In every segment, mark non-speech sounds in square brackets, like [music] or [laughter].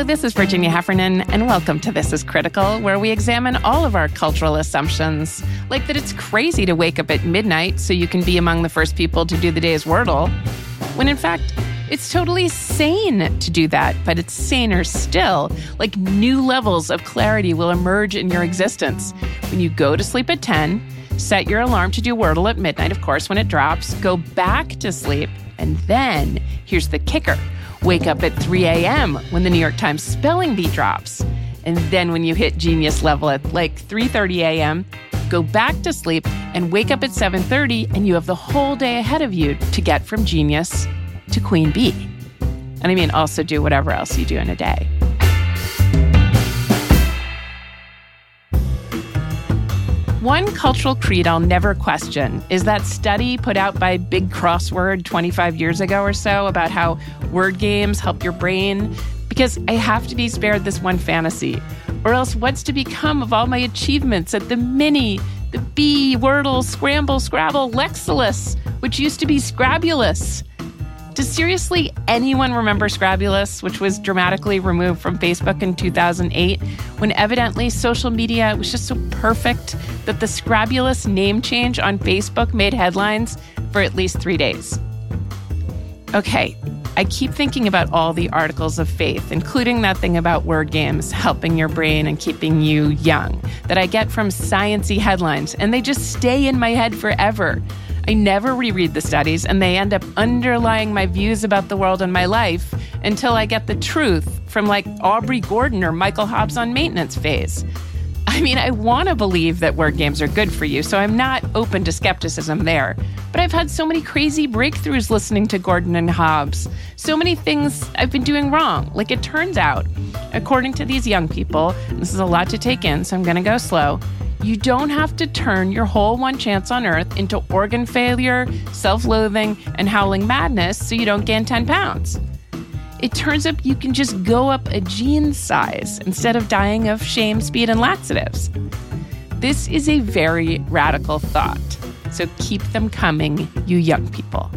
Hello, this is Virginia Heffernan, and welcome to This is Critical, where we examine all of our cultural assumptions, like that it's crazy to wake up at midnight so you can be among the first people to do the day's Wordle, when in fact, it's totally sane to do that, but it's saner still. Like new levels of clarity will emerge in your existence. When you go to sleep at 10, set your alarm to do Wordle at midnight, of course, when it drops, go back to sleep, and then here's the kicker wake up at 3 a.m. when the New York Times spelling bee drops. And then when you hit genius level at like 3:30 a.m., go back to sleep and wake up at 7:30 and you have the whole day ahead of you to get from genius to queen bee. And I mean also do whatever else you do in a day. One cultural creed I'll never question is that study put out by Big Crossword 25 years ago or so about how word games help your brain. Because I have to be spared this one fantasy, or else what's to become of all my achievements at the Mini, the Bee, Wordle, Scramble, Scrabble, Lexulous, which used to be Scrabulous? Does seriously anyone remember Scrabulous, which was dramatically removed from Facebook in 2008, when evidently social media was just so perfect that the Scrabulous name change on Facebook made headlines for at least three days? Okay, I keep thinking about all the articles of faith, including that thing about word games helping your brain and keeping you young, that I get from sciency headlines, and they just stay in my head forever. I never reread the studies, and they end up underlying my views about the world and my life until I get the truth from like Aubrey Gordon or Michael Hobbs on maintenance phase. I mean, I want to believe that word games are good for you, so I'm not open to skepticism there. But I've had so many crazy breakthroughs listening to Gordon and Hobbs. So many things I've been doing wrong. Like it turns out, according to these young people, this is a lot to take in, so I'm going to go slow. You don't have to turn your whole one chance on earth into organ failure, self loathing, and howling madness so you don't gain 10 pounds. It turns up you can just go up a jean size instead of dying of shame, speed, and laxatives. This is a very radical thought, so keep them coming, you young people.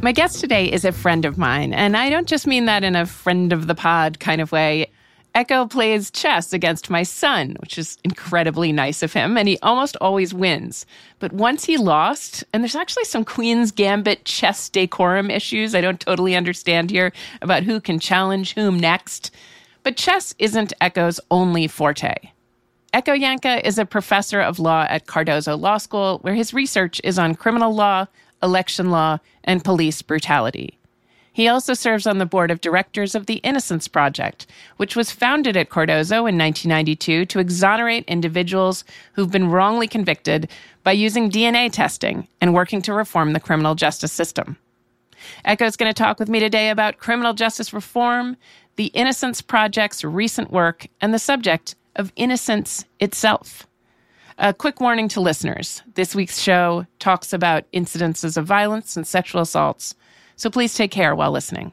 My guest today is a friend of mine, and I don't just mean that in a friend of the pod kind of way. Ekow plays chess against my son, which is incredibly nice of him, and he almost always wins. But once he lost, and there's actually some Queen's Gambit chess decorum issues I don't totally understand here about who can challenge whom next. But chess isn't Ekow's only forte. Ekow Yankah is a professor of law at Cardozo Law School, where his research is on criminal law, election law, and police brutality. He also serves on the board of directors of the Innocence Project, which was founded at Cardozo in 1992 to exonerate individuals who've been wrongly convicted by using DNA testing and working to reform the criminal justice system. Ekow is going to talk with me today about criminal justice reform, the Innocence Project's recent work, and the subject of innocence itself. A quick warning to listeners this week's show talks about incidences of violence and sexual assaults so please take care while listening.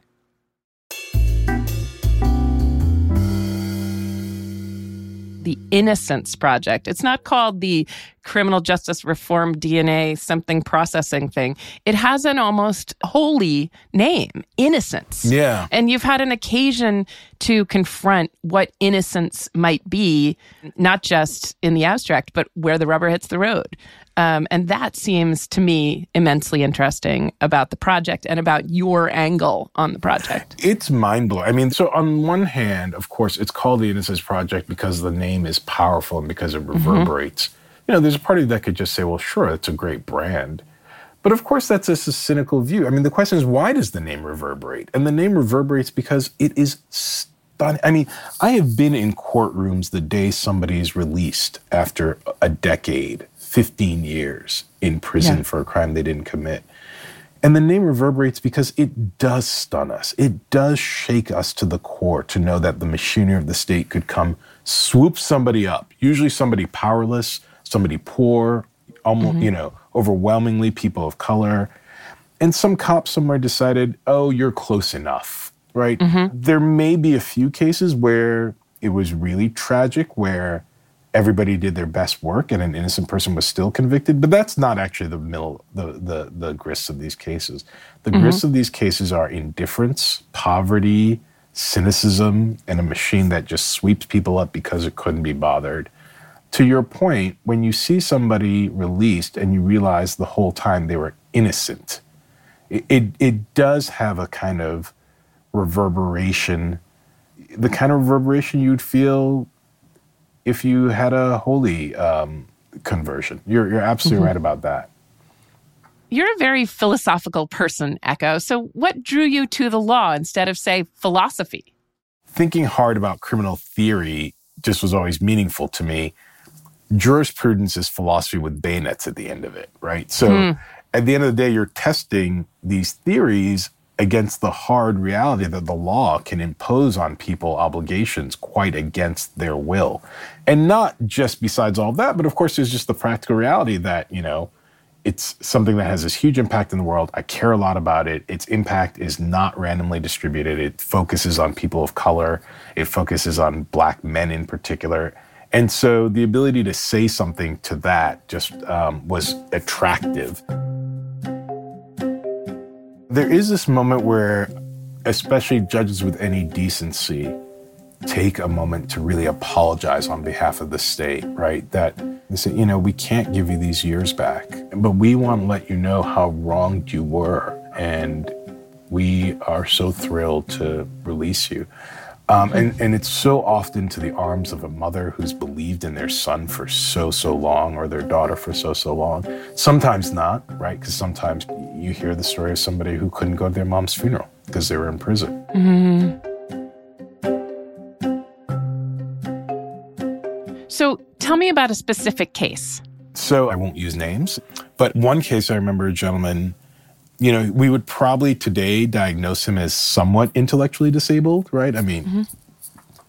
the Innocence Project. It's not called the Criminal Justice Reform DNA something processing thing. It has an almost holy name, innocence. Yeah. And you've had an occasion to confront what innocence might be, not just in the abstract, but where the rubber hits the road. Um, and that seems to me immensely interesting about the project and about your angle on the project. It's mind blowing. I mean, so on one hand, of course, it's called the Innocence Project because the name is powerful and because it mm-hmm. reverberates. Mm-hmm. You know, there's a party that could just say, well, sure, it's a great brand. But of course, that's just a cynical view. I mean, the question is, why does the name reverberate? And the name reverberates because it is stunning. I mean, I have been in courtrooms the day somebody is released after a decade 15 years in prison yeah. for a crime they didn't commit. And the name reverberates because it does stun us. It does shake us to the core to know that the machinery of the state could come swoop somebody up, usually somebody powerless, somebody poor, almost, mm-hmm. you know, overwhelmingly people of color. And some cop somewhere decided, oh, you're close enough, right? Mm-hmm. There may be a few cases where it was really tragic, where everybody did their best work and an innocent person was still convicted. But that's not actually the middle, the the the grist of these cases. The mm-hmm. grist of these cases are indifference, poverty, cynicism, and a machine that just sweeps people up because it couldn't be bothered. To your point, when you see somebody released and you realize the whole time they were innocent, it, it, it does have a kind of reverberation, the kind of reverberation you'd feel if you had a holy um, conversion. You're, you're absolutely mm-hmm. right about that. You're a very philosophical person, Ekow. So, what drew you to the law instead of, say, philosophy? Thinking hard about criminal theory just was always meaningful to me. Jurisprudence is philosophy with bayonets at the end of it, right? So, mm. at the end of the day, you're testing these theories against the hard reality that the law can impose on people obligations quite against their will. And not just besides all that, but of course, there's just the practical reality that, you know, it's something that has this huge impact in the world. I care a lot about it. Its impact is not randomly distributed. It focuses on people of color, it focuses on black men in particular. And so the ability to say something to that just um, was attractive. There is this moment where, especially judges with any decency, take a moment to really apologize on behalf of the state, right? That they say, you know, we can't give you these years back, but we want to let you know how wronged you were. And we are so thrilled to release you. Um, and, and it's so often to the arms of a mother who's believed in their son for so, so long or their daughter for so, so long. Sometimes not, right? Because sometimes you hear the story of somebody who couldn't go to their mom's funeral because they were in prison. Mm-hmm. So tell me about a specific case. So I won't use names, but one case I remember a gentleman you know, we would probably today diagnose him as somewhat intellectually disabled, right? I mean, mm-hmm.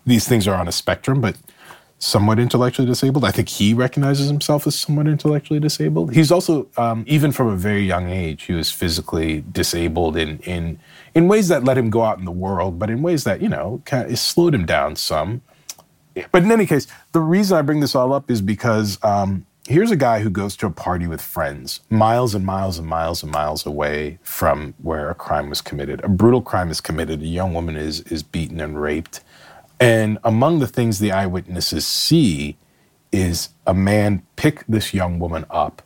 these things are on a spectrum, but somewhat intellectually disabled. I think he recognizes himself as somewhat intellectually disabled. He's also, um, even from a very young age, he was physically disabled in in in ways that let him go out in the world, but in ways that you know kind of slowed him down some. But in any case, the reason I bring this all up is because um, here's a guy who goes to a party with friends, miles and miles and miles and miles away from where a crime was committed. A brutal crime is committed. A young woman is is beaten and raped. And among the things the eyewitnesses see is a man pick this young woman up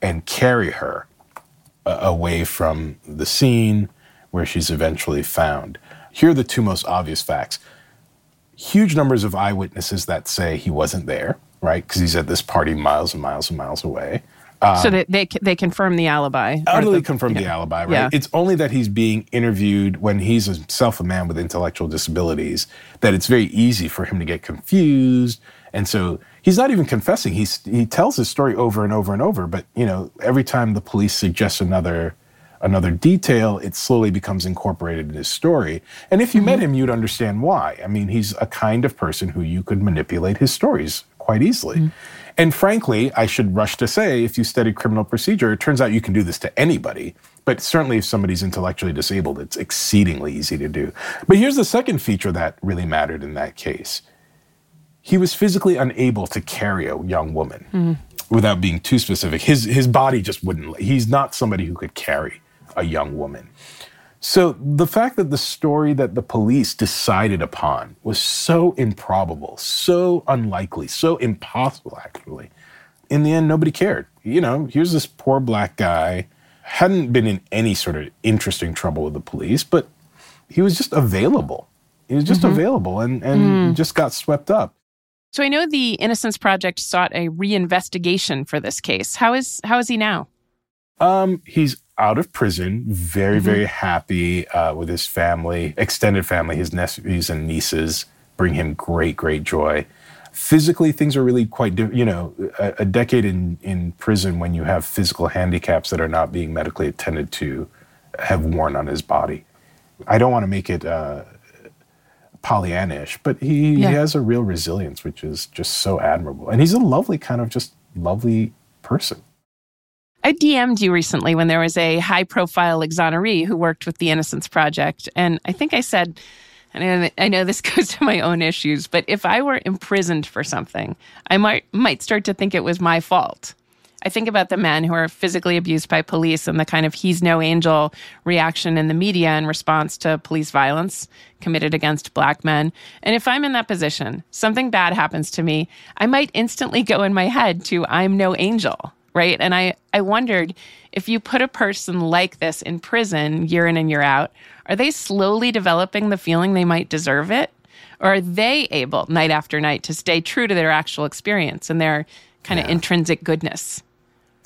and carry her uh, away from the scene where she's eventually found. Here are the two most obvious facts. Huge numbers of eyewitnesses that say he wasn't there right? Because he's at this party miles and miles and miles away. Um, so they, they they confirm the alibi. Utterly the, confirm the alibi, right? Yeah. It's only that he's being interviewed when he's himself a man with intellectual disabilities that it's very easy for him to get confused, and so he's not even confessing. He's he tells his story over and over and over, but you know every time the police suggest another another detail, it slowly becomes incorporated in his story. And if you mm-hmm. met him, you'd understand why. I mean, he's a kind of person who you could manipulate his stories quite easily. Mm. And frankly, I should rush to say, if you study criminal procedure, it turns out you can do this to anybody. But certainly, if somebody's intellectually disabled, it's exceedingly easy to do. But here's the second feature that really mattered in that case he was physically unable to carry a young woman mm. without being too specific. His, his body just wouldn't, he's not somebody who could carry a young woman. So the fact that the story that the police decided upon was so improbable, so unlikely, so impossible, actually, in the end, nobody cared. You know, here's this poor black guy, hadn't been in any sort of interesting trouble with the police, but he was just available. He was just mm-hmm. available and, and mm. just got swept up. So I know the Innocence Project sought a reinvestigation for this case. How is how is he now? Um, he's out of prison, very, mm-hmm. very happy uh, with his family, extended family, his nephews and nieces bring him great, great joy. Physically, things are really quite, different. you know, a, a decade in, in prison when you have physical handicaps that are not being medically attended to have worn on his body. I don't want to make it uh, Pollyannish, but he, yeah. he has a real resilience, which is just so admirable. And he's a lovely, kind of just lovely person. I DM'd you recently when there was a high profile exoneree who worked with the Innocence Project. And I think I said, and I know this [laughs] goes to my own issues, but if I were imprisoned for something, I might, might start to think it was my fault. I think about the men who are physically abused by police and the kind of he's no angel reaction in the media in response to police violence committed against black men. And if I'm in that position, something bad happens to me, I might instantly go in my head to I'm no angel right? And I, I wondered if you put a person like this in prison year in and year out, are they slowly developing the feeling they might deserve it? Or are they able night after night to stay true to their actual experience and their kind yeah. of intrinsic goodness?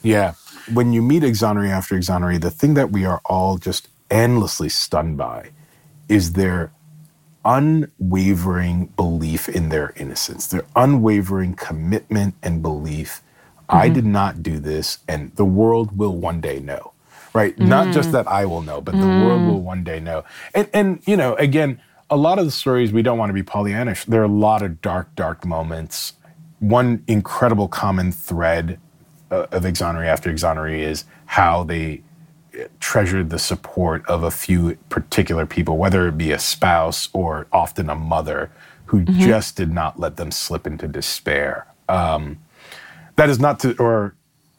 Yeah. When you meet exoneree after exoneree, the thing that we are all just endlessly stunned by is their unwavering belief in their innocence, their unwavering commitment and belief Mm-hmm. I did not do this, and the world will one day know, right? Mm-hmm. Not just that I will know, but the world will one day know. And, and, you know, again, a lot of the stories, we don't want to be Pollyannish. There are a lot of dark, dark moments. One incredible common thread uh, of exoneree after exoneree is how they uh, treasured the support of a few particular people, whether it be a spouse or often a mother, who mm-hmm. just did not let them slip into despair. Um, that is not to, or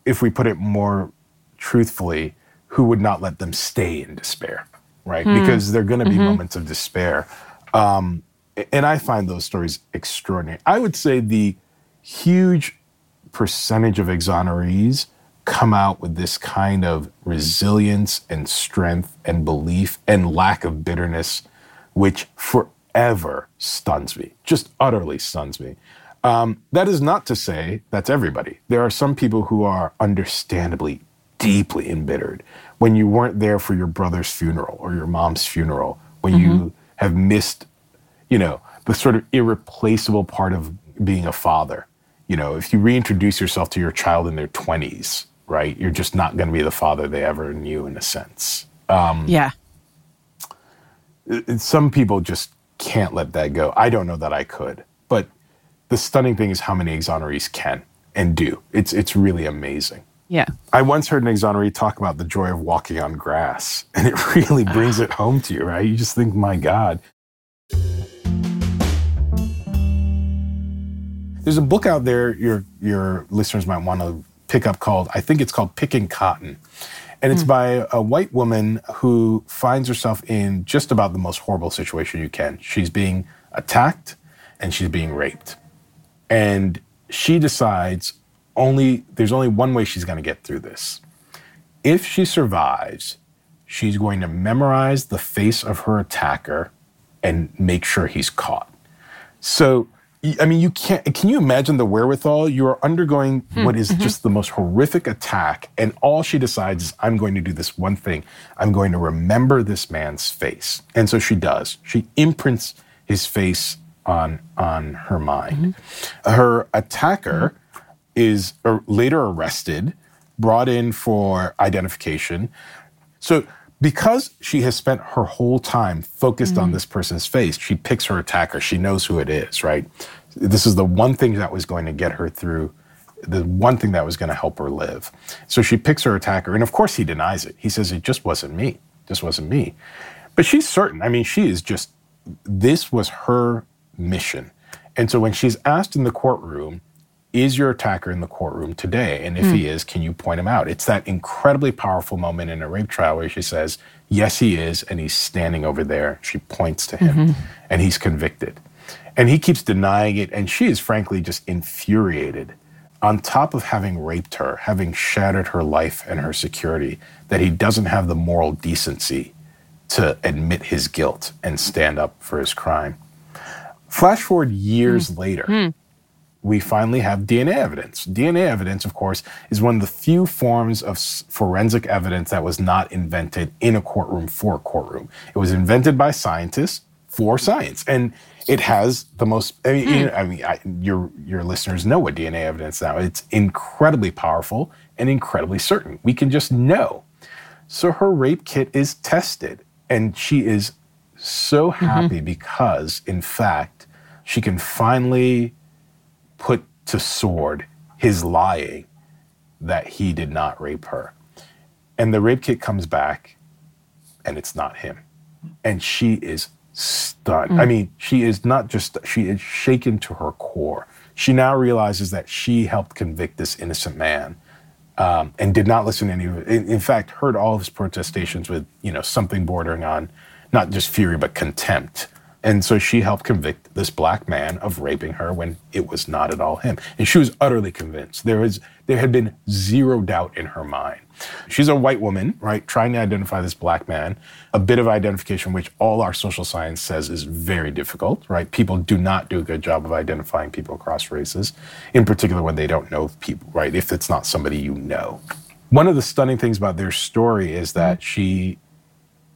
if we put it more truthfully, who would not let them stay in despair, right? Hmm. Because there are going to be mm-hmm. moments of despair. Um, and I find those stories extraordinary. I would say the huge percentage of exonerees come out with this kind of resilience and strength and belief and lack of bitterness, which forever stuns me, just utterly stuns me. Um, that is not to say that's everybody. There are some people who are understandably deeply embittered when you weren't there for your brother's funeral or your mom's funeral, when mm-hmm. you have missed, you know, the sort of irreplaceable part of being a father. You know, if you reintroduce yourself to your child in their 20s, right, you're just not going to be the father they ever knew in a sense. Um, yeah. Some people just can't let that go. I don't know that I could. But the stunning thing is how many exonerees can and do. It's it's really amazing. Yeah. I once heard an exoneree talk about the joy of walking on grass, [laughs] and it really brings it home to you, right? You just think, my God. There's a book out there your your listeners might want to pick up called I think it's called Picking Cotton. And it's mm. by a white woman who finds herself in just about the most horrible situation you can. She's being attacked and she's being raped. And she decides only there's only one way she's going to get through this. If she survives, she's going to memorize the face of her attacker and make sure he's caught. So, I mean, you can't, can you imagine the wherewithal? You are undergoing hmm. what is mm-hmm. just the most horrific attack, and all she decides is, I'm going to do this one thing. I'm going to remember this man's face. And so she does. She imprints his face on on her mind. Mm-hmm. Her attacker mm-hmm. is later arrested, brought in for identification. So because she has spent her whole time focused mm-hmm. on this person's face, she picks her attacker. She knows who it is, right? This is the one thing that was going to get her through the one thing that was going to help her live. So she picks her attacker, and of course he denies it. He says it just wasn't me. This wasn't me. But she's certain. I mean, she is just this was her mission. And so when she's asked in the courtroom, is your attacker in the courtroom today? And if mm. he hmm. is, can you point him out? It's that incredibly powerful moment in a rape trial where she says, Yes, he is. And he's standing over there. She points to him mm-hmm. and he's convicted. And he keeps denying it. And she is frankly just infuriated. On top of having raped her, having shattered her life and her security, that he doesn't have the moral decency to admit his guilt and stand up for his crime. Flash forward years mm. later. Mm we finally have DNA evidence. DNA evidence, of course, is one of the few forms of forensic evidence that was not invented in a courtroom for a courtroom. It was invented by scientists for science, and it has the most. I mean, hmm. you know, I mean I, your your listeners know what DNA evidence now. It's incredibly powerful and incredibly certain. We can just know. So her rape kit is tested, and she is so mm-hmm. happy mm-hmm. because, in fact, she can finally put to sword his lying that he did not rape her. And the rape kit comes back and it's not him. And she is stunned. Mm. I mean, she is not just, she is shaken to her core. She now realizes that she helped convict this innocent man um, and did not listen to any. In, in fact, heard all of his protestations with, you know, something bordering on not just fury, but contempt. And so she helped convict this black man of raping her when it was not at all him. And she was utterly convinced. There was there had been zero doubt in her mind. She's a white woman, right, trying to identify this black man, a bit of identification which all our social science says is very difficult, right? People do not do a good job of identifying people across races, in particular when they don't know people, right? If it's not somebody you know. One of the stunning things about their story is that she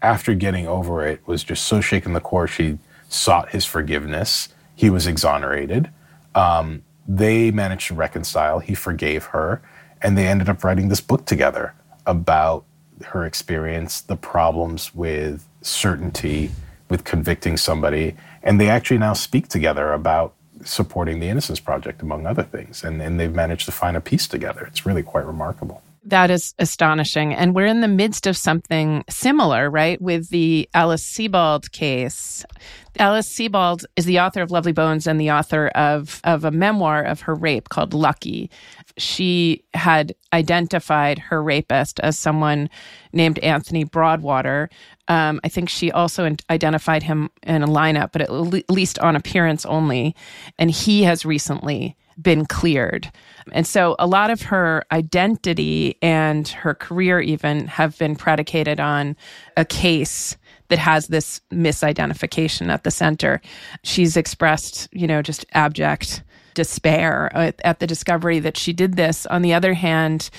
after getting over it was just so shaken the core she sought his forgiveness. He was exonerated. Um, they managed to reconcile. He forgave her. And they ended up writing this book together about her experience, the problems with certainty, with convicting somebody. And they actually now speak together about supporting the Innocence Project, among other things. And, and they've managed to find a peace together. It's really quite remarkable. That is astonishing. And we're in the midst of something similar, right? With the Alice Sebold case. Alice Sebold is the author of Lovely Bones and the author of, of a memoir of her rape called Lucky. She had identified her rapist as someone named Anthony Broadwater. Um, I think she also identified him in a lineup, but at least on appearance only. And he has recently been cleared. And so a lot of her identity and her career even have been predicated on a case that has this misidentification at the center. She's expressed, you know, just abject despair at, the discovery that she did this. On the other hand,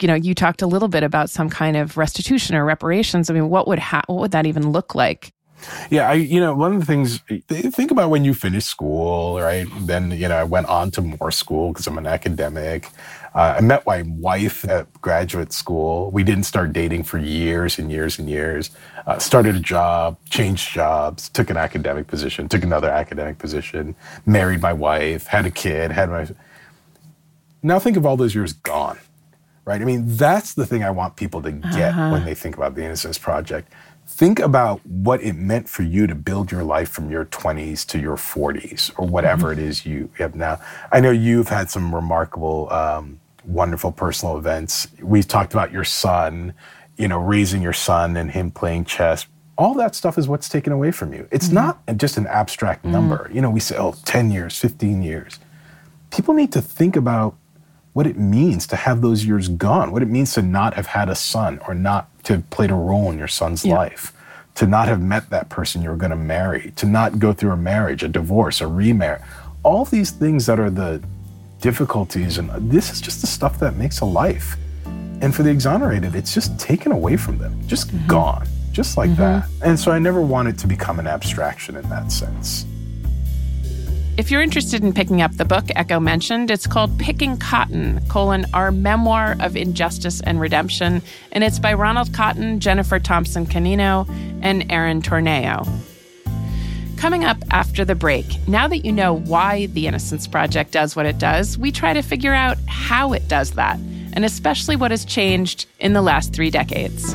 you know, you talked a little bit about some kind of restitution or reparations. I mean, what would ha- what would that even look like? Yeah, I you know one of the things think about when you finish school, right? Then you know I went on to more school because I'm an academic. Uh, I met my wife at graduate school. We didn't start dating for years and years and years. Uh, started a job, changed jobs, took an academic position, took another academic position, married my wife, had a kid, had my. Now think of all those years gone, right? I mean, that's the thing I want people to get uh-huh. when they think about the Innocence Project think about what it meant for you to build your life from your 20s to your 40s or whatever mm-hmm. it is you have now. I know you've had some remarkable, um, wonderful personal events. We've talked about your son, you know, raising your son and him playing chess. All that stuff is what's taken away from you. It's mm-hmm. not just an abstract mm-hmm. number. You know, we say, oh, 10 years, 15 years. People need to think about what it means to have those years gone, what it means to not have had a son or not to have played a role in your son's yeah. life, to not have met that person you were going to marry, to not go through a marriage, a divorce, a remarriage. All these things that are the difficulties, and this is just the stuff that makes a life. And for the exonerated, it's just taken away from them, just mm-hmm. gone, just like mm-hmm. that. And so I never want it to become an abstraction in that sense. If you're interested in picking up the book Ekow mentioned, it's called Picking Cotton, colon, Our Memoir of Injustice and Redemption, and it's by Ronald Cotton, Jennifer Thompson Cannino, and Erin Torneo. Coming up after the break, now that you know why the Innocence Project does what it does, we try to figure out how it does that, and especially what has changed in the last three decades.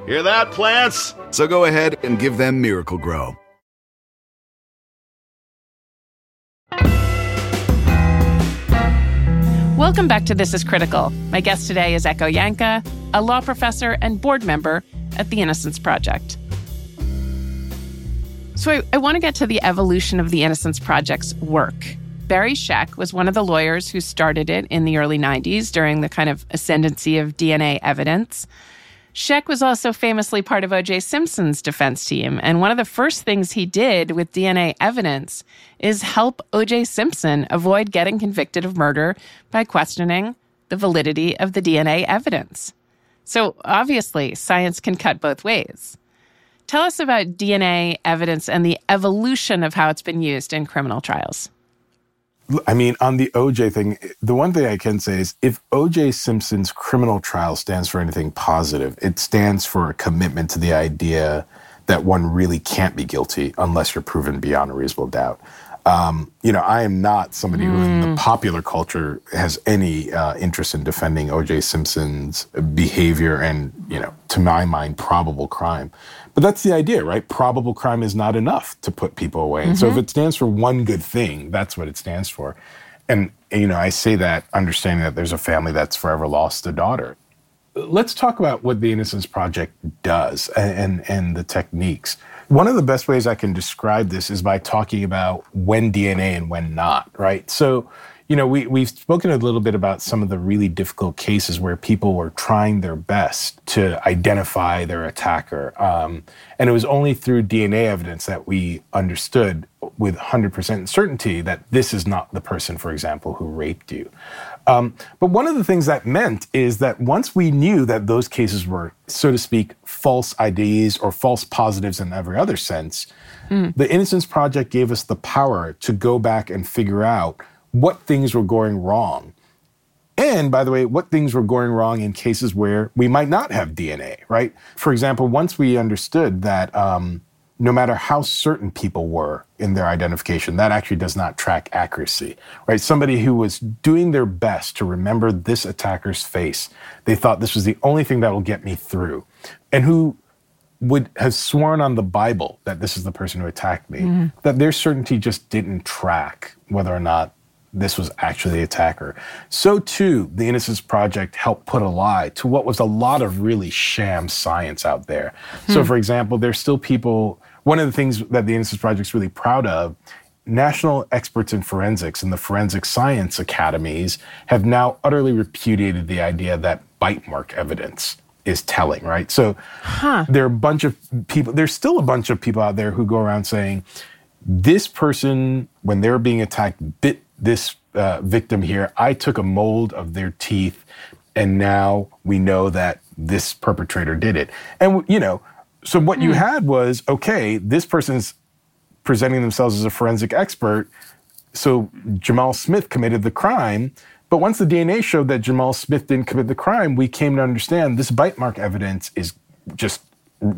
Hear that, plants? So go ahead and give them Miracle-Gro. Welcome back to This is Critical. My guest today is Ekow Yankah, a law professor and board member at the Innocence Project. So I, I want to get to the evolution of the Innocence Project's work. Barry Scheck was one of the lawyers who started it in the early 90s during the kind of ascendancy of DNA evidence. Scheck was also famously part of O.J. Simpson's defense team, and one of the first things he did with DNA evidence is help O.J. Simpson avoid getting convicted of murder by questioning the validity of the DNA evidence. So obviously, science can cut both ways. Tell us about DNA evidence and the evolution of how it's been used in criminal trials. I mean, on the OJ thing, the one thing I can say is if OJ Simpson's criminal trial stands for anything positive, it stands for a commitment to the idea that one really can't be guilty unless you're proven beyond a reasonable doubt. Um, you know, I am not somebody who in the popular culture has any uh, interest in defending OJ Simpson's behavior and, you know, to my mind, probable crime. But that's the idea, right? Probable crime is not enough to put people away. And so if mm-hmm. it stands for one good thing, that's what it stands for. And, you know, I say that understanding that there's a family that's forever lost a daughter. Let's talk about what the Innocence Project does and, and, and the techniques. One of the best ways I can describe this is by talking about when DNA and when not, right? So, you know, we, we've spoken a little bit about some of the really difficult cases where people were trying their best to identify their attacker. Um, and it was only through DNA evidence that we understood with 100% certainty that this is not the person, for example, who raped you. Um, but one of the things that meant is that once we knew that those cases were, so to speak, false IDs or false positives in every other sense, the Innocence Project gave us the power to go back and figure out what things were going wrong. And by the way, what things were going wrong in cases where we might not have DNA, right? For example, once we understood that um, no matter how certain people were in their identification, that actually does not track accuracy, right? Somebody who was doing their best to remember this attacker's face, they thought this was the only thing that will get me through, and who would have sworn on the Bible that this is the person who attacked me, that their certainty just didn't track whether or not this was actually the attacker. So too, the Innocence Project helped put a lie to what was a lot of really sham science out there. So hmm. for example, there's still people, one of the things that the Innocence Project's really proud of, national experts in forensics and the forensic science academies have now utterly repudiated the idea that bite mark evidence is telling, right? So there are a bunch of people, there's still a bunch of people out there who go around saying, this person, when they're being attacked, bit this uh, victim here. I took a mold of their teeth, and now we know that this perpetrator did it. And, you know, so what you had was okay, this person's presenting themselves as a forensic expert. So Jamal Smith committed the crime. But once the DNA showed that Jamal Smith didn't commit the crime, we came to understand this bite mark evidence is just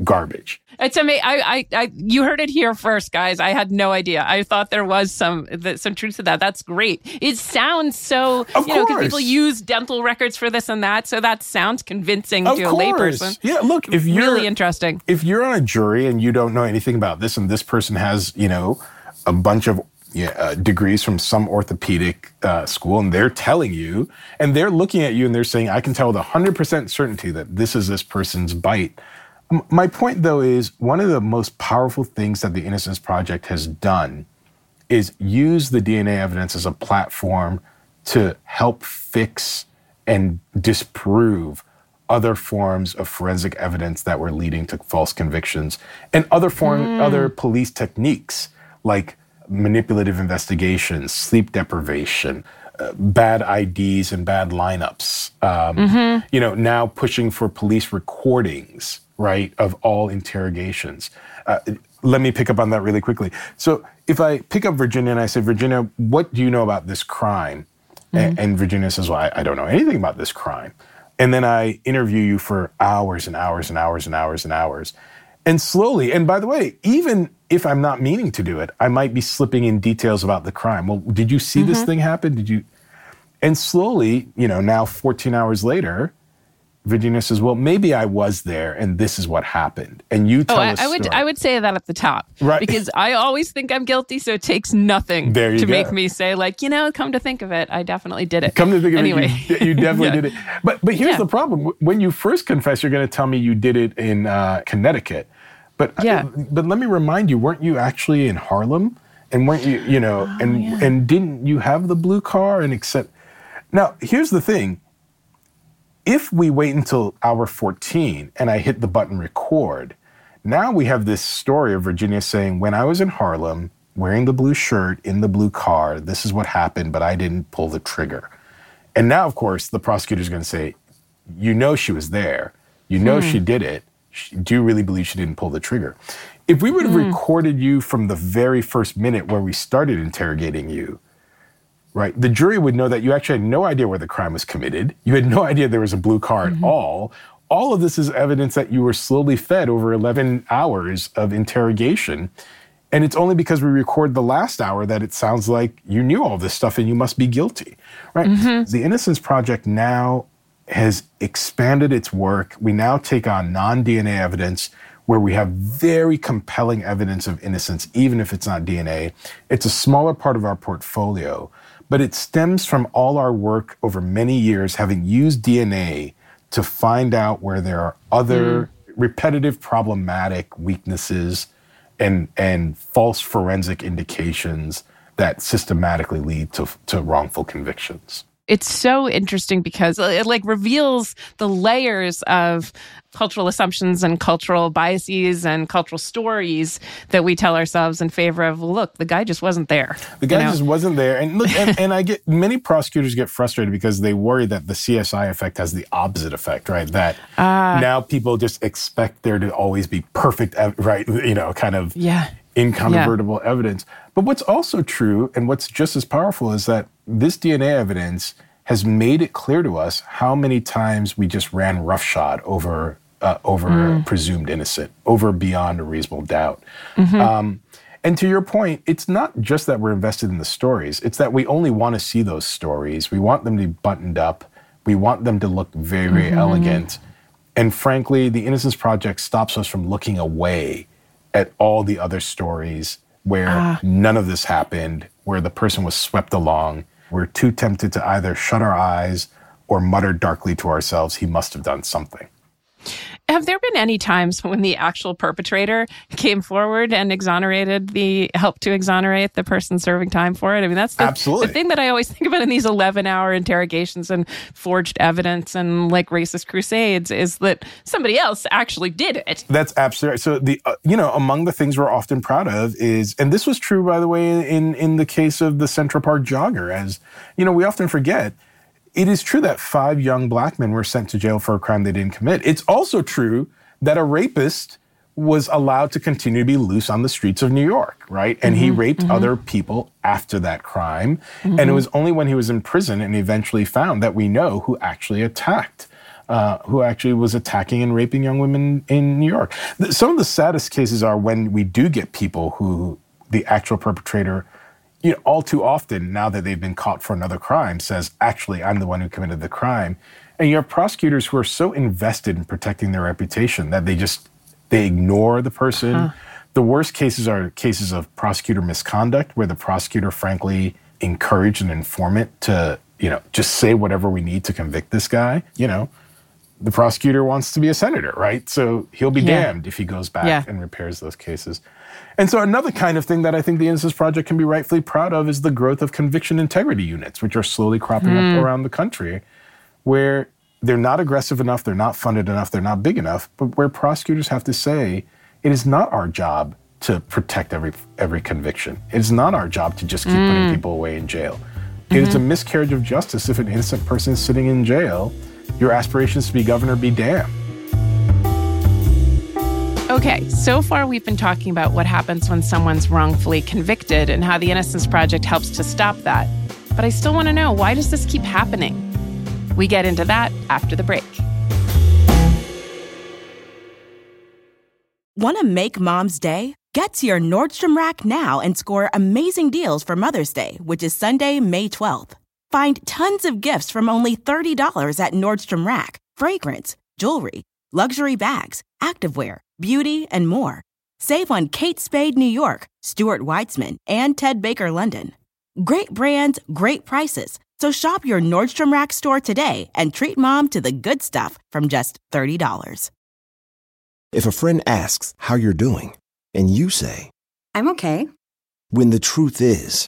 garbage. It's amazing. I, I, I, you heard it here first, guys. I had no idea. I thought there was some, that, some truth to that. That's great. It sounds so, Of you know, because people use dental records for this and that. So that sounds convincing Of to a course. layperson. Yeah, look, if you're really interesting. if you're on a jury and you don't know anything about this, and this person has, you know, a bunch of yeah, uh, degrees from some orthopedic uh, school, and they're telling you, and they're looking at you, and they're saying, "I can tell with hundred percent certainty that this is this person's bite." My point, though, is one of the most powerful things that the Innocence Project has done is use the DNA evidence as a platform to help fix and disprove other forms of forensic evidence that were leading to false convictions and other form mm. other police techniques like manipulative investigations, sleep deprivation, uh, bad IDs and bad lineups. Um, mm-hmm. You know, now pushing for police recordings, right, of all interrogations. Uh, let me pick up on that really quickly. So, if I pick up Virginia and I say, Virginia, what do you know about this crime? Mm-hmm. And, Virginia says, Well, I, I don't know anything about this crime. And then I interview you for hours and hours and hours and hours and hours. And slowly, and by the way, even if I'm not meaning to do it, I might be slipping in details about the crime. Well, did you see mm-hmm. this thing happen? Did you? And slowly, you know, now 14 hours later, Virginia says, "Well, maybe I was there, and this is what happened." And you tell oh, I, I would I would say that at the top, right? Because I always think I'm guilty, so it takes nothing to go. make me say, like, you know, come to think of it, I definitely did it. Come to think anyway. of it, you, you definitely [laughs] yeah. did it. But but here's yeah. the problem: when you first confess, you're going to tell me you did it in uh, Connecticut. But yeah. but let me remind you, weren't you actually in Harlem? And weren't you, you know, oh, and yeah. and didn't you have the blue car and accept? Now here's the thing if we wait until hour 14 and I hit the button record, now we have this story of Virginia saying, When I was in Harlem, wearing the blue shirt in the blue car, this is what happened, but I didn't pull the trigger. And now, of course, the prosecutor's going to say, You know she was there. You know hmm. she did it. Do you really believe she didn't pull the trigger? If we would have hmm. recorded you from the very first minute where we started interrogating you, right? The jury would know that you actually had no idea where the crime was committed. You had no [laughs] idea there was a blue car mm-hmm. at all. All of this is evidence that you were slowly fed over 11 hours of interrogation. And it's only because we record the last hour that it sounds like you knew all this stuff and you must be guilty, right? Mm-hmm. The Innocence Project now has expanded its work. We now take on non DNA evidence where we have very compelling evidence of innocence, even if it's not DNA. It's a smaller part of our portfolio but it stems from all our work over many years having used DNA to find out where there are other mm. repetitive problematic weaknesses and and false forensic indications that systematically lead to, to wrongful convictions it's so interesting because it like reveals the layers of cultural assumptions and cultural biases and cultural stories that we tell ourselves in favor of look the guy just wasn't there the guy you know? just wasn't there. And look and, and, i get [laughs] many prosecutors get frustrated because they worry that the csi effect has the opposite effect right? That uh, now people just expect there to always be perfect right you know kind of yeah. Incontrovertible yeah. evidence. But what's also true and what's just as powerful is that this DNA evidence has made it clear to us how many times we just ran roughshod over uh, over mm. presumed innocent, over beyond a reasonable doubt. Mm-hmm. Um, and to your point, it's not just that we're invested in the stories; it's that we only want to see those stories. We want them to be buttoned up. We want them to look very, very mm-hmm. elegant. And frankly, the Innocence Project stops us from looking away at all the other stories where ah. none of this happened, where the person was swept along. We're too tempted to either shut our eyes or mutter darkly to ourselves, he must have done something. Have there been any times when the actual perpetrator came forward and exonerated the help to exonerate the person serving time for it? I mean, that's the, Absolutely. the thing that I always think about in these 11 hour interrogations and forged evidence and like racist crusades is that somebody else actually did it. That's absolutely right. So the uh, you know among the things we're often proud of is, and this was true by the way in in the case of the Central Park jogger, as you know we often forget it is true that five young black men were sent to jail for a crime they didn't commit. It's also true that a rapist was allowed to continue to be loose on the streets of New York, right? And mm-hmm, he raped mm-hmm. other people after that crime. Mm-hmm. And it mm-hmm. was only when he was in prison and eventually found that we know who actually attacked. Uh, who actually was attacking and raping young women in New York. Some of the saddest cases are when we do get people who the actual perpetrator you know, all too often, now that they've been caught for another crime, says, actually, I'm the one who committed the crime. And you have prosecutors who are so invested in protecting their reputation that they just they ignore the person. Huh. The worst cases are cases of prosecutor misconduct, where the prosecutor, frankly, encouraged an informant to, you know, just say whatever we need to convict this guy. You know, the prosecutor wants to be a senator, right? So he'll be Yeah. damned if he goes back Yeah. and repairs those cases. And so another kind of thing that I think the Innocence Project can be rightfully proud of is the growth of conviction integrity units, which are slowly cropping up hmm. around the country, where they're not aggressive enough, they're not funded enough, they're not big enough, but where prosecutors have to say, it is not our job to protect every every conviction. It is not our job to just keep putting hmm. people away in jail. It is a mm-hmm. miscarriage of justice if an innocent person is sitting in jail. Your aspirations to be governor be damned. Okay, so far we've been talking about what happens when someone's wrongfully convicted and how the Innocence Project helps to stop that. But I still want to know why does this keep happening? We get into that after the break. Want to make mom's day? Get to your Nordstrom Rack now and score amazing deals for Mother's Day, which is Sunday, May 12th. Find tons of gifts from only $30 at Nordstrom Rack fragrance, jewelry, luxury bags, activewear, beauty, and more. Save on Kate Spade New York, Stuart Weitzman, and Ted Baker London. Great brands, great prices. So shop your Nordstrom Rack store today and treat mom to the good stuff from just $30. If a friend asks how you're doing, and you say, I'm okay. when the truth is,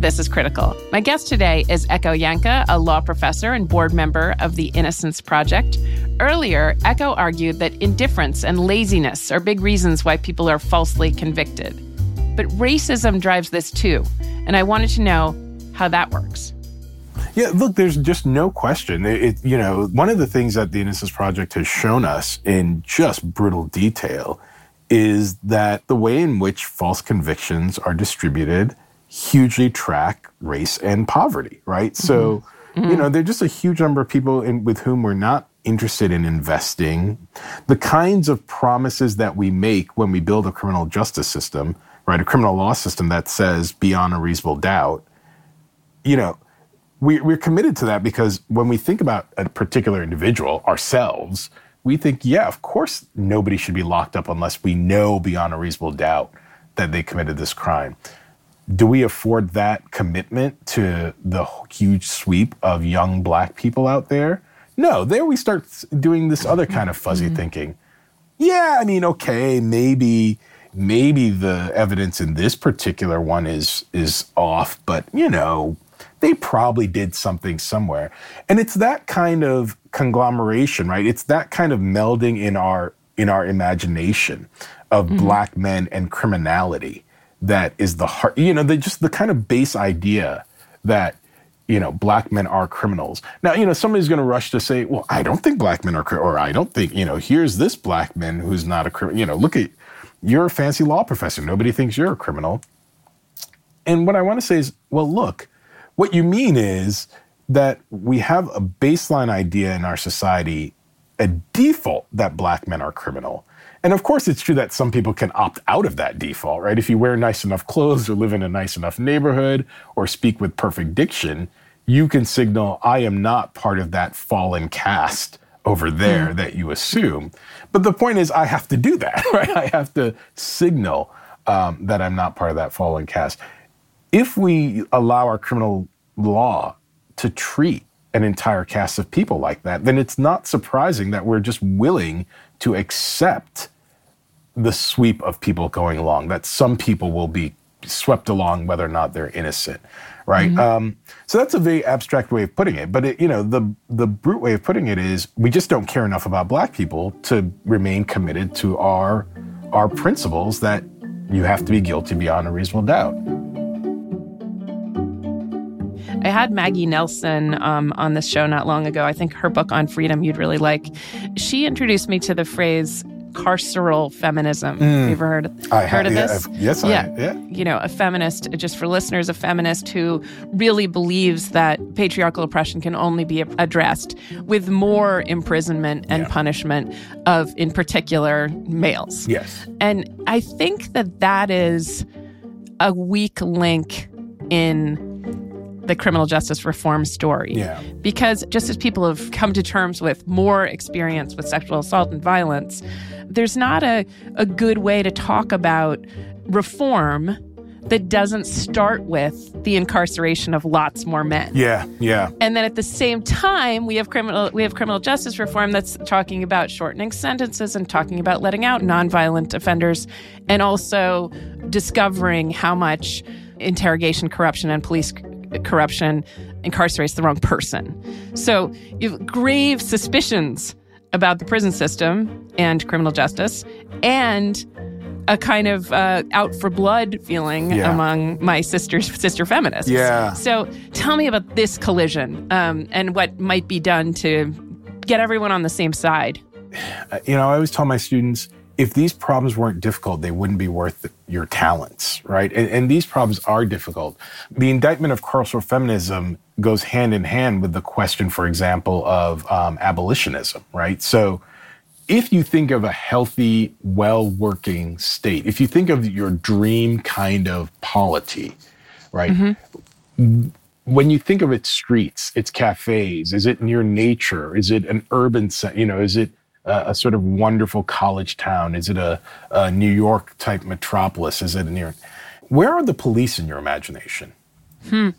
This is Critical. My guest today is Ekow Yankah, a law professor and board member of the Innocence Project. Earlier, Ekow argued that indifference and laziness are big reasons why people are falsely convicted. But racism drives this too, and I wanted to know how that works. Yeah, look, there's just no question. It, it- you know, one of the things that the Innocence Project has shown us in just brutal detail is that the way in which false convictions are distributed hugely track race and poverty, right? So, mm-hmm. you know, mm. there's just a huge number of people in, with whom we're not interested in investing. The kinds of promises that we make when we build a criminal justice system, right, a criminal law system that says beyond a reasonable doubt, you know, we, we're committed to that because when we think about a particular individual ourselves, we think, yeah, of course, nobody should be locked up unless we know beyond a reasonable doubt that they committed this crime. Do we afford that commitment to the huge sweep of young black people out there? No, there we start doing this other kind of fuzzy mm-hmm. thinking. Yeah, I mean, okay, maybe maybe the evidence in this particular one is is off, but you know, they probably did something somewhere. And it's that kind of conglomeration, right? It's that kind of melding in our in our imagination of mm-hmm. black men and criminality that is the heart, you know, the just the kind of base idea that you know, black men are criminals. Now, you know, somebody's going to rush to say, well, I don't think black men are, or I don't think, you know, here's this black man who's not a criminal. You know, look at, you're a fancy law professor. Nobody thinks you're a criminal. And what I want to say is, well, look, what you mean is that we have a baseline idea in our society, a default that black men are criminal. And of course, it's true that some people can opt out of that default, right? If you wear nice enough clothes or live in a nice enough neighborhood or speak with perfect diction, you can signal, I am not part of that fallen caste over there that you assume. But the point is, I have to do that, [laughs] right? I have to signal um, that I'm not part of that fallen caste. If we allow our criminal law to treat an entire caste of people like that, then it's not surprising that we're just willing to accept the sweep of people going along, that some people will be swept along whether or not they're innocent, right? Um, so that's a very abstract way of putting it. But it, you know, the the brute way of putting it is we just don't care enough about black people to remain committed to our our principles that you have to be guilty beyond a reasonable doubt. I had Maggie Nelson um, on this show not long ago. I think her book on freedom you'd really like. She introduced me to the phrase carceral feminism. Mm. You ever heard, I heard have, of yeah, this? I've- yes, I- yeah. You know, a feminist, just for listeners, a feminist who really believes that patriarchal oppression can only be addressed with more imprisonment and punishment of, in particular, males. Yes. And I think that that is a weak link in the criminal justice reform story. Yeah. Because just as people have come to terms with more experience with sexual assault and violence, there's not a, a good way to talk about reform that doesn't start with the incarceration of lots more men. Yeah, yeah. And then at the same time, we have criminal we have criminal justice reform that's talking about shortening sentences and talking about letting out nonviolent offenders, and also discovering how much interrogation corruption and police corruption incarcerates the wrong person. So you have grave suspicions about the prison system and criminal justice, and a kind of uh, out for blood feeling Yeah. among my sisters, sister feminists. Yeah. So tell me about this collision um, and what might be done to get everyone on the same side. [sighs] You know, I always tell my students if these problems weren't difficult, they wouldn't be worth your talents, right? And, and these problems are difficult. The indictment of carceral feminism goes hand in hand with the question, for example, of um, abolitionism, right? So if you think of a healthy, well working state, if you think of your dream kind of polity, right? When you think of its streets, its cafes, is it near nature? Is it an urban, you know, is it a, a sort of wonderful college town? Is it a, a New York type metropolis? Is it near? Where are the police in your imagination? Hmm.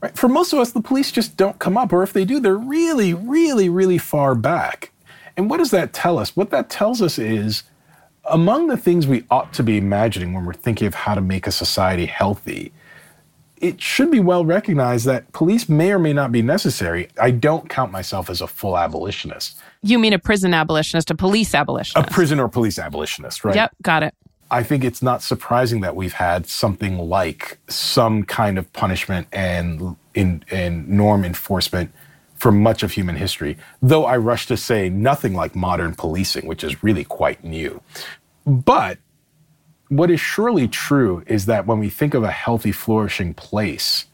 Right? For most of us, the police just don't come up, or if they do, they're really, really, really far back. And what does that tell us? What that tells us is among the things we ought to be imagining when we're thinking of how to make a society healthy, it should be well recognized that police may or may not be necessary. I don't count myself as a full abolitionist, You mean a prison abolitionist, a police abolitionist? a prison or police abolitionist, right? Yep, got it. I think it's not surprising that we've had something like some kind of punishment and in and norm enforcement for much of human history. Though I rush to say nothing like modern policing, which is really quite new. But what is surely true is that when we think of a healthy, flourishing place,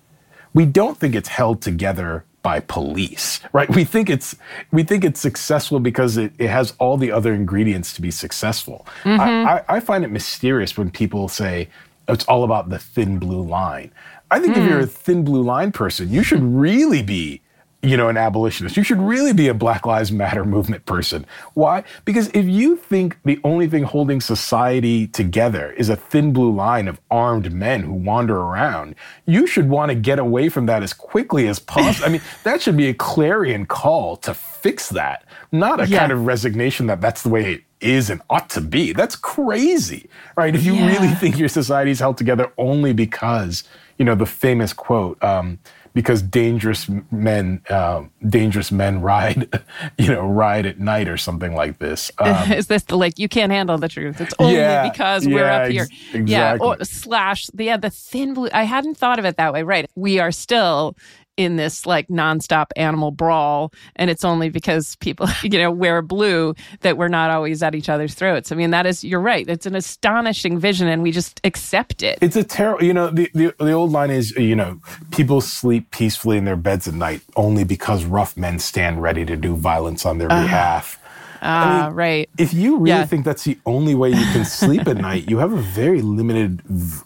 we don't think it's held together by police, right? We think it's we think it's successful because it, it has all the other ingredients to be successful. Mm-hmm. I, I, I find it mysterious when people say it's all about the thin blue line. I think if mm. you're a thin blue line person, you should really be you know, an abolitionist. You should really be a Black Lives Matter movement person. Why? Because if you think the only thing holding society together is a thin blue line of armed men who wander around, you should want to get away from that as quickly as [laughs] possible. I mean, that should be a clarion call to fix that, not a Yeah. kind of resignation that that's the way it is and ought to be. That's crazy, right? If you Yeah. really think your society is held together only because, you know, the famous quote, um, because dangerous men, um, dangerous men ride, [laughs] you know, ride at night or something like this. Um, [laughs] Is this the like you can't handle the truth? It's only Yeah, because we're yeah, up here. ex- Yeah, exactly. or slash yeah, the thin blue. I hadn't thought of it that way. Right, we are still in this like nonstop animal brawl, and it's only because people [laughs] you know wear blue that we're not always at each other's throats. I mean, that is you're right. It's an astonishing vision, and we just accept it. It's a terrible, you know, the, the, the old line is, you know, people sleep peacefully in their beds at night only because rough men stand ready to do violence on their uh-huh. behalf. Ah, right. If you really Yeah. think that's the only way you can sleep at night, you have a very limited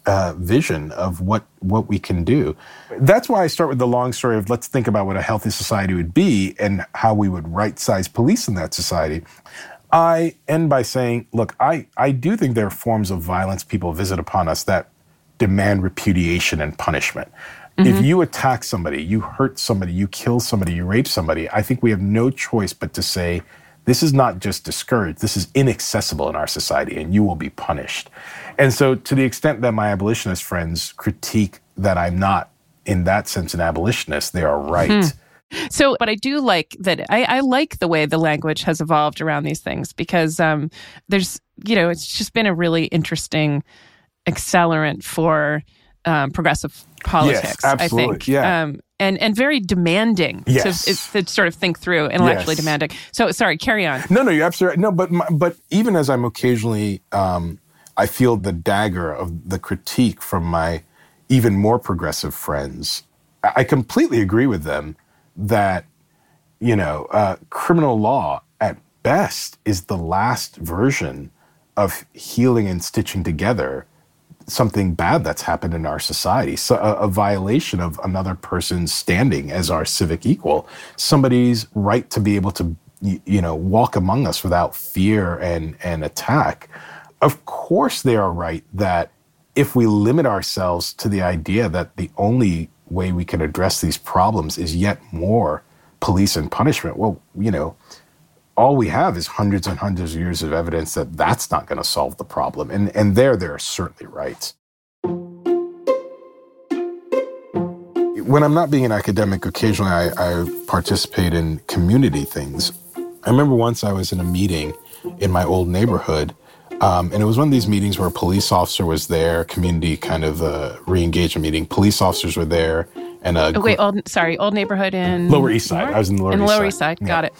uh, vision of what, what we can do. That's why I start with the long story of let's think about what a healthy society would be and how we would right size police in that society. I end by saying, look, I, I do think there are forms of violence people visit upon us that demand repudiation and punishment. If you attack somebody, you hurt somebody, you kill somebody, you rape somebody, I think we have no choice but to say, this is not just discouraged, this is inaccessible in our society, and you will be punished. And so, to the extent that my abolitionist friends critique that I'm not, in that sense, an abolitionist, they are right. So, but I do like that. I, I like the way the language has evolved around these things because um, there's, you know, it's just been a really interesting accelerant for um, progressive politics. absolutely, I think. yeah. Um, and and very demanding Yes. to, to sort of think through, intellectually Yes. demanding. So sorry, carry on. No, no, you're absolutely right. No, but my, but even as I'm occasionally, um, I feel the dagger of the critique from my even more progressive friends. I I completely agree with them that you know uh, criminal law at best is the last version of healing and stitching together something bad that's happened in our society. So a, a violation of another person's standing as our civic equal, somebody's right to be able to, you know, walk among us without fear and and attack. Of course, they are right that if we limit ourselves to the idea that the only way we can address these problems is yet more police and punishment, well, you know, all we have is hundreds and hundreds of years of evidence that that's not going to solve the problem. And, and there, they're certainly right. When I'm not being an academic, occasionally I, I participate in community things. I remember once I was in a meeting in my old neighborhood, um, and it was one of these meetings where a police officer was there, community kind of uh, re-engagement meeting. Police officers were there, and a Oh, wait, old sorry, old neighborhood in Lower East Side. I was in the Lower in East Lower Side. East Side. Yeah. Got it.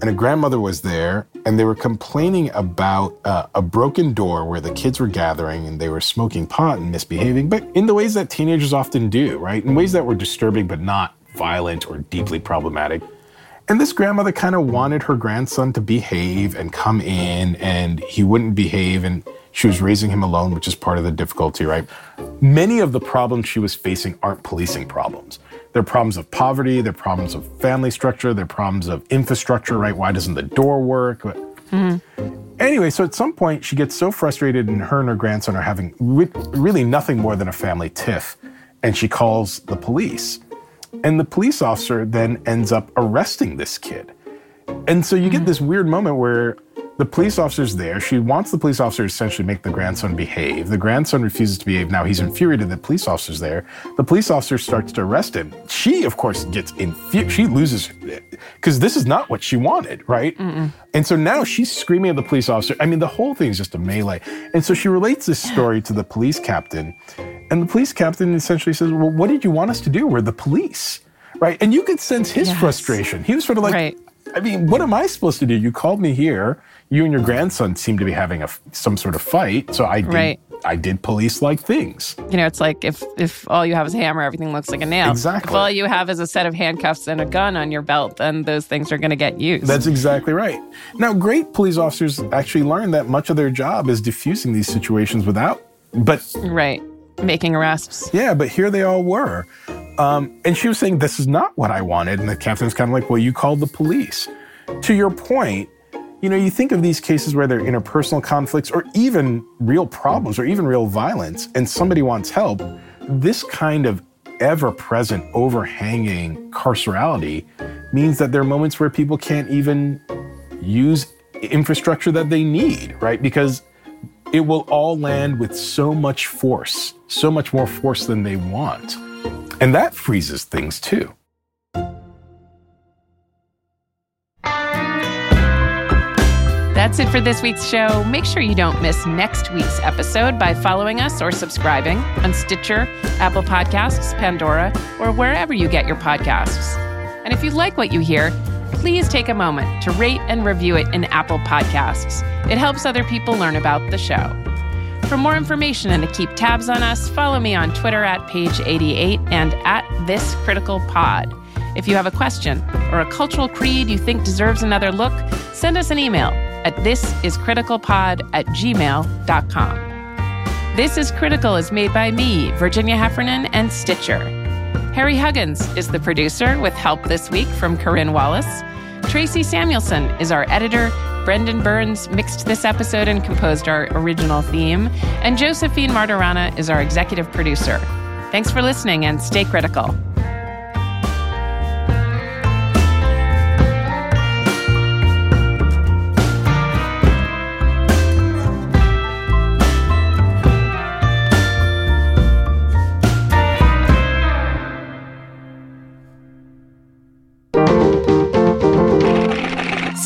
and a grandmother was there, and they were complaining about uh, a broken door where the kids were gathering and they were smoking pot and misbehaving, but in the ways that teenagers often do, right? In ways that were disturbing but not violent or deeply problematic. And this grandmother kind of wanted her grandson to behave and come in, and he wouldn't behave, and she was raising him alone, which is part of the difficulty, right? Many of the problems she was facing aren't policing problems. They're problems of poverty, they're problems of family structure, they're problems of infrastructure, right? Why doesn't the door work? Mm-hmm. Anyway, so at some point she gets so frustrated, and her and her grandson are having re- really nothing more than a family tiff, and she calls the police. And the police officer then ends up arresting this kid. And so you get mm-hmm. this weird moment where the police officer's there. She wants the police officer to essentially make the grandson behave. The grandson refuses to behave. Now he's infuriated that the police officer's there. The police officer starts to arrest him. She, of course, gets infuriated. She loses because this is not what she wanted, right? And so now she's screaming at the police officer. I mean, the whole thing is just a melee. And so she relates this story to the police captain. And the police captain essentially says, Well, what did you want us to do? We're the police, right? And you could sense his Yes. frustration. He was sort of like, Right. I mean, what am I supposed to do? You called me here. You and your grandson seem to be having a, some sort of fight. So I did, Right. I did police like things. You know, it's like if if all you have is a hammer, everything looks like a nail. Exactly. If all you have is a set of handcuffs and a gun on your belt, then those things are going to get used. That's exactly right. Now, great police officers actually learn that much of their job is diffusing these situations without, but right. Making arrests. Yeah, but here they all were. Um, and she was saying, This is not what I wanted. And the captain's kind of like, Well, you called the police. To your point, you know, you think of these cases where there are interpersonal conflicts or even real problems or even real violence, and somebody wants help. This kind of ever present, overhanging carcerality means that there are moments where people can't even use infrastructure that they need, right? Because it will all land with so much force, so much more force than they want. And that freezes things too. That's it for this week's show. Make sure you don't miss next week's episode by following us or subscribing on Stitcher, Apple Podcasts, Pandora, or wherever you get your podcasts. And if you like what you hear, please take a moment to rate and review it in Apple Podcasts. It helps other people learn about the show. For more information and to keep tabs on us, follow me on Twitter at page88 and at this critical pod. If you have a question or a cultural creed you think deserves another look, send us an email at thisiscriticalpod at gmail.com. This is Critical is made by me, Virginia Heffernan, and Stitcher. Harry Huggins is the producer with help this week from Corinne Wallace. Tracy Samuelson is our editor. Brendan Burns mixed this episode and composed our original theme. And Josephine Martirana is our executive producer. Thanks for listening and stay critical.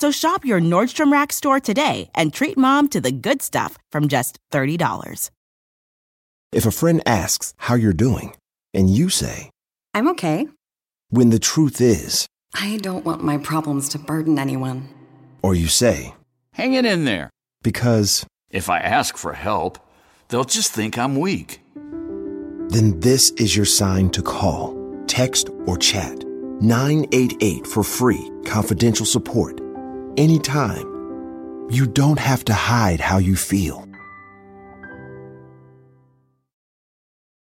So shop your Nordstrom Rack store today and treat mom to the good stuff from just $30. If a friend asks how you're doing, and you say, I'm okay. when the truth is, I don't want my problems to burden anyone. or you say, Hang it in there. because, If I ask for help, they'll just think I'm weak. then this is your sign to call, text, or chat 988 for free, confidential support. Anytime. You don't have to hide how you feel.